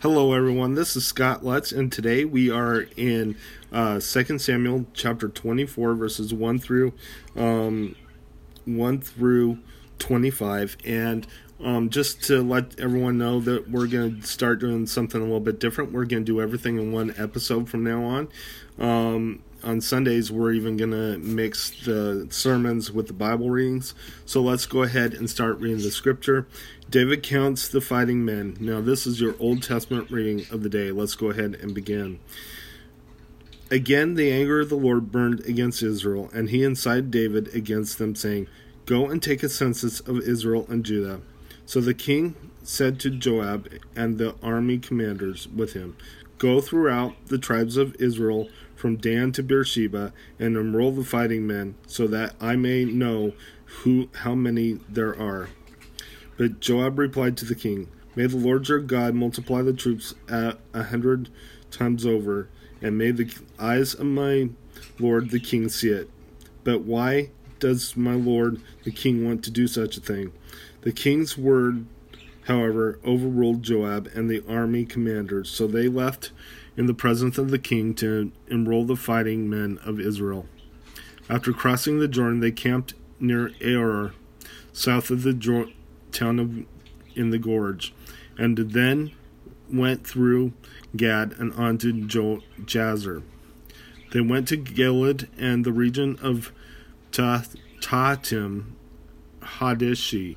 Hello, everyone. This is Scott Lutz, and today we are in uh, 2 Samuel chapter 24, verses 1 through um, 1 through 25. And um, just to let everyone know that we're going to start doing something a little bit different. We're going to do everything in one episode from now on. Um, on Sundays, we're even going to mix the sermons with the Bible readings. So let's go ahead and start reading the scripture. David counts the fighting men. Now, this is your Old Testament reading of the day. Let's go ahead and begin. Again, the anger of the Lord burned against Israel, and he incited David against them, saying, Go and take a census of Israel and Judah. So the king said to Joab and the army commanders with him, Go throughout the tribes of Israel from Dan to Beersheba, and enroll the fighting men, so that I may know who how many there are. But Joab replied to the king, May the Lord your God multiply the troops a hundred times over, and may the eyes of my lord the king see it. But why does my lord the king want to do such a thing? The king's word, however, overruled Joab and the army commanders, so they left in the presence of the king to enroll the fighting men of Israel. After crossing the Jordan, they camped near Aroer, south of the town of in the gorge, and then went through Gad and on to jo- Jazer. They went to Gilead and the region of Tahtim, Hodshi,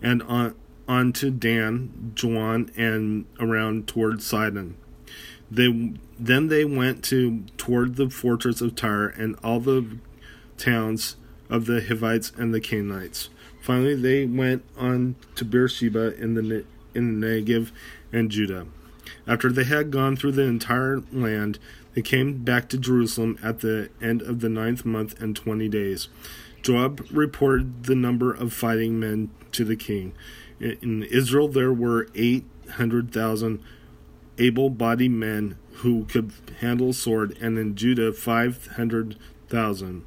and on, on to Dan, Jaan, and around toward Sidon. They then they went to toward the fortress of Tyre and all the towns of the Hivites and the Canaanites. Finally, they went on to Beersheba in the in the Negev and Judah. After they had gone through the entire land, they came back to Jerusalem at the end of the ninth month and twenty days. Joab reported the number of fighting men to the king. In Israel, there were eight hundred thousand able-bodied men who could handle a sword, and in Judah, five hundred thousand.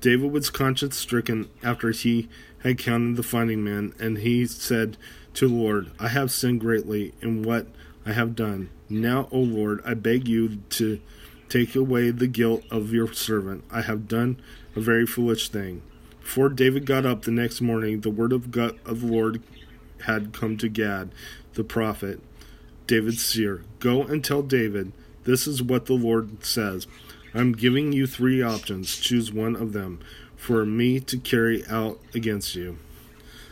David was conscience stricken after he had counted the fighting men, and he said to the Lord, I have sinned greatly in what I have done. Now, O Lord, I beg you to take away the guilt of your servant. I have done a very foolish thing. Before David got up the next morning, the word of God of the Lord had come to Gad, the prophet, David's seer. Go and tell David, this is what the Lord says. I'm giving you three options. Choose one of them for me to carry out against you.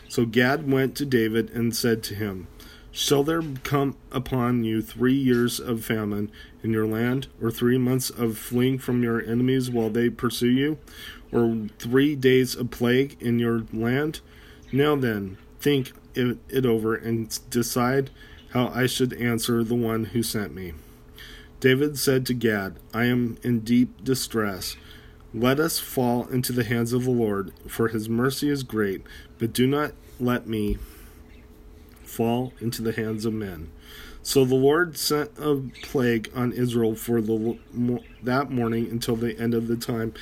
So Gad went to David and said to him, Shall there come upon you three years of famine in your land, or three months of fleeing from your enemies while they pursue you, or three days of plague in your land? Now then, think it over and decide how I should answer the one who sent me. David said to Gad, I am in deep distress. Let us fall into the hands of the Lord, for his mercy is great, but do not let me fall into the hands of men. So the Lord sent a plague on Israel for the, that morning until the end of the time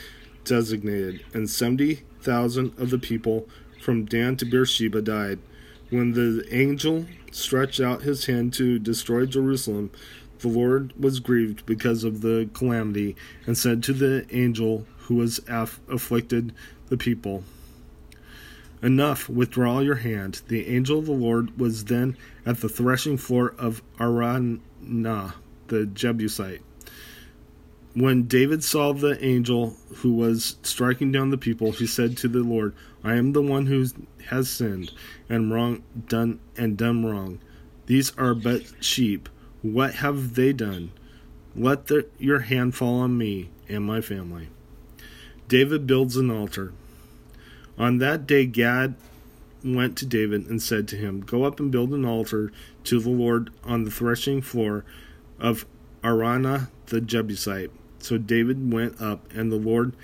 designated, and 70,000 of the people from Dan to Beersheba died. When the angel stretched out his hand to destroy Jerusalem, the Lord was grieved because of the calamity, and said to the angel who was aff- afflicted the people, Enough, withdraw your hand. The angel of the Lord was then at the threshing floor of Araunah, the Jebusite. When David saw the angel who was striking down the people, he said to the Lord, I am the one who has sinned and wrong done and done wrong. These are but sheep. What have they done? Let the, your hand fall on me and my family. David builds an altar. On that day, Gad went to David and said to him, Go up and build an altar to the Lord on the threshing floor of Araunah the Jebusite. So David went up, and the Lord,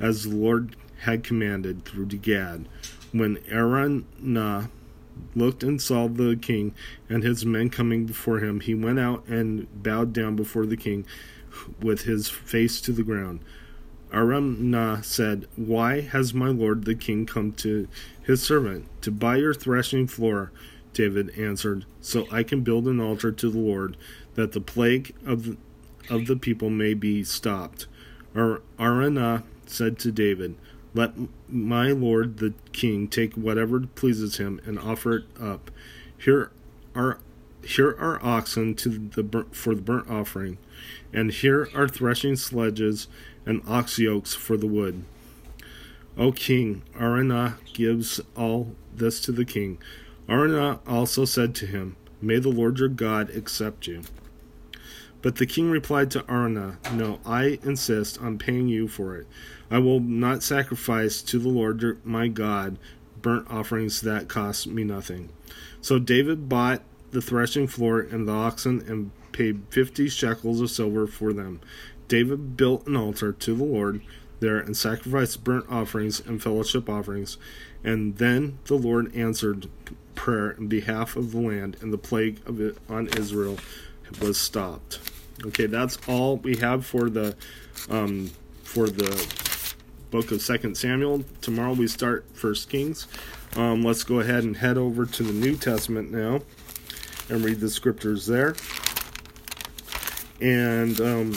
as the Lord had commanded through Gad. When Araunah looked and saw the king and his men coming before him, he went out and bowed down before the king with his face to the ground. Araunah said, Why has my lord the king come to his servant? To buy your threshing floor. David answered, So I can build an altar to the Lord, that the plague of the, of the people may be stopped. Araunah said to David, Let my lord the king take whatever pleases him and offer it up. Here are here are oxen to the for the burnt offering, and here are threshing sledges and ox yokes for the wood. O king, Araunah gives all this to the king. Araunah also said to him, May the Lord your God accept you. But the king replied to Araunah, No, I insist on paying you for it. I will not sacrifice to the Lord my God burnt offerings that cost me nothing. So David bought the threshing floor and the oxen and paid fifty shekels of silver for them. David built an altar to the Lord there and sacrificed burnt offerings and fellowship offerings. And then the Lord answered prayer in behalf of the land, and the plague of it on Israel was stopped. Okay, that's all we have for the um, for the book of Second Samuel. Tomorrow we start First Kings. Um, let's go ahead and head over to the New Testament now and read the scriptures there, and um,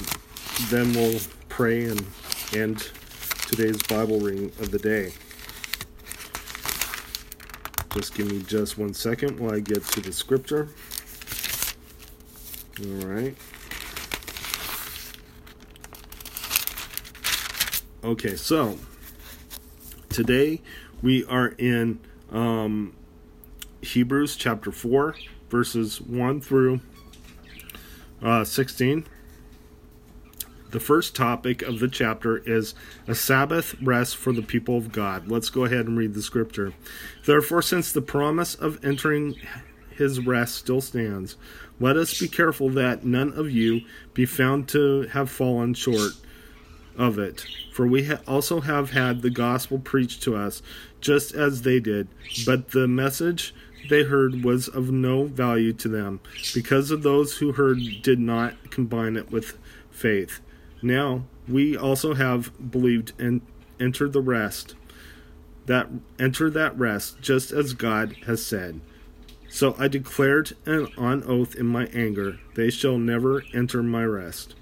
then we'll pray and end today's Bible reading of the day. Just give me just one second while I get to the scripture. All right. Okay, so today we are in um, Hebrews chapter 4, verses 1 through uh, 16. The first topic of the chapter is a Sabbath rest for the people of God. Let's go ahead and read the scripture. Therefore, since the promise of entering his rest still stands, let us be careful that none of you be found to have fallen short of it. For we ha- also have had the gospel preached to us, just as they did. But the message they heard was of no value to them, because of those who heard did not combine it with faith. Now we also have believed and entered the rest. That enter that rest, just as God has said. So I declared an on oath in my anger, they shall never enter my rest.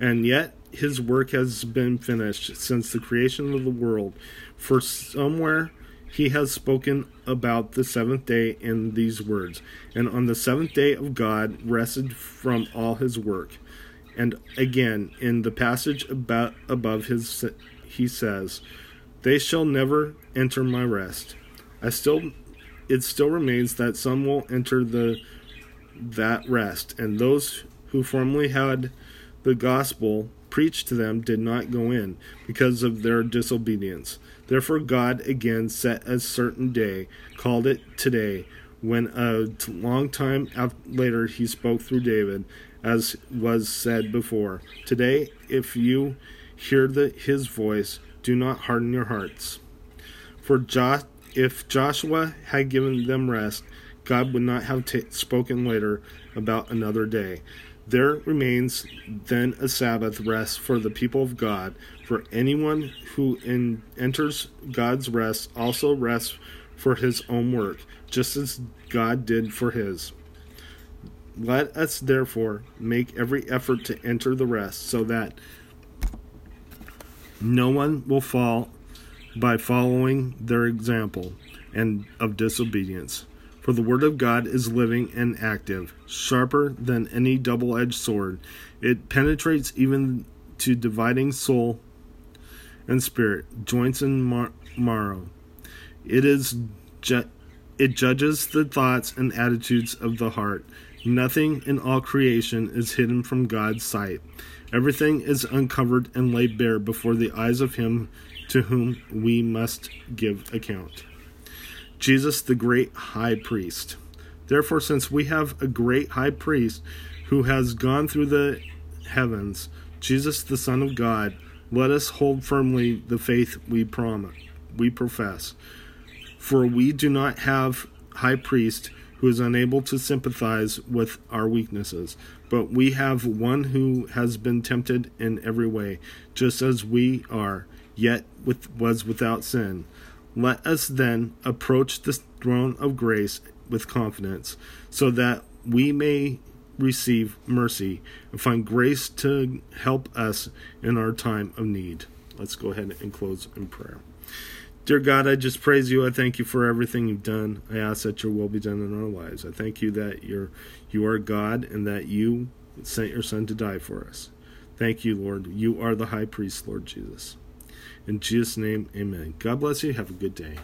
And yet his work has been finished since the creation of the world. For somewhere he has spoken about the seventh day in these words And on the seventh day of God rested from all his work. And again, in the passage about above his, he says, They shall never enter my rest. I still, it still remains that some will enter the that rest, and those who formerly had the gospel preached to them did not go in because of their disobedience. Therefore, God again set a certain day, called it today, when a long time later he spoke through David, as was said before. Today, if you hear the, his voice, do not harden your hearts. For jo- if Joshua had given them rest, God would not have t- spoken later about another day. There remains then a Sabbath rest for the people of God. For anyone who in, enters God's rest also rests for his own work, just as God did for his. Let us therefore make every effort to enter the rest, so that no one will fall by following their example and of disobedience. For the word of God is living and active, sharper than any double edged sword. It penetrates even to dividing soul and spirit, joints and mar- marrow. It is ju- it judges the thoughts and attitudes of the heart. Nothing in all creation is hidden from God's sight. Everything is uncovered and laid bare before the eyes of him to whom we must give account. Jesus, the great high priest. Therefore, since we have a great high priest who has gone through the heavens, Jesus, the Son of God, let us hold firmly the faith we promise, we profess. For we do not have high priest who is unable to sympathize with our weaknesses, but we have one who has been tempted in every way, just as we are, yet with, was without sin. Let us then approach the throne of grace with confidence, so that we may receive mercy and find grace to help us in our time of need. Let's go ahead and close in prayer. Dear God, I just praise you. I thank you for everything you've done. I ask that your will be done in our lives. I thank you that you're you are God and that you sent your son to die for us. Thank you, Lord. You are the high priest, Lord Jesus. In Jesus' name, amen. God bless you. Have a good day.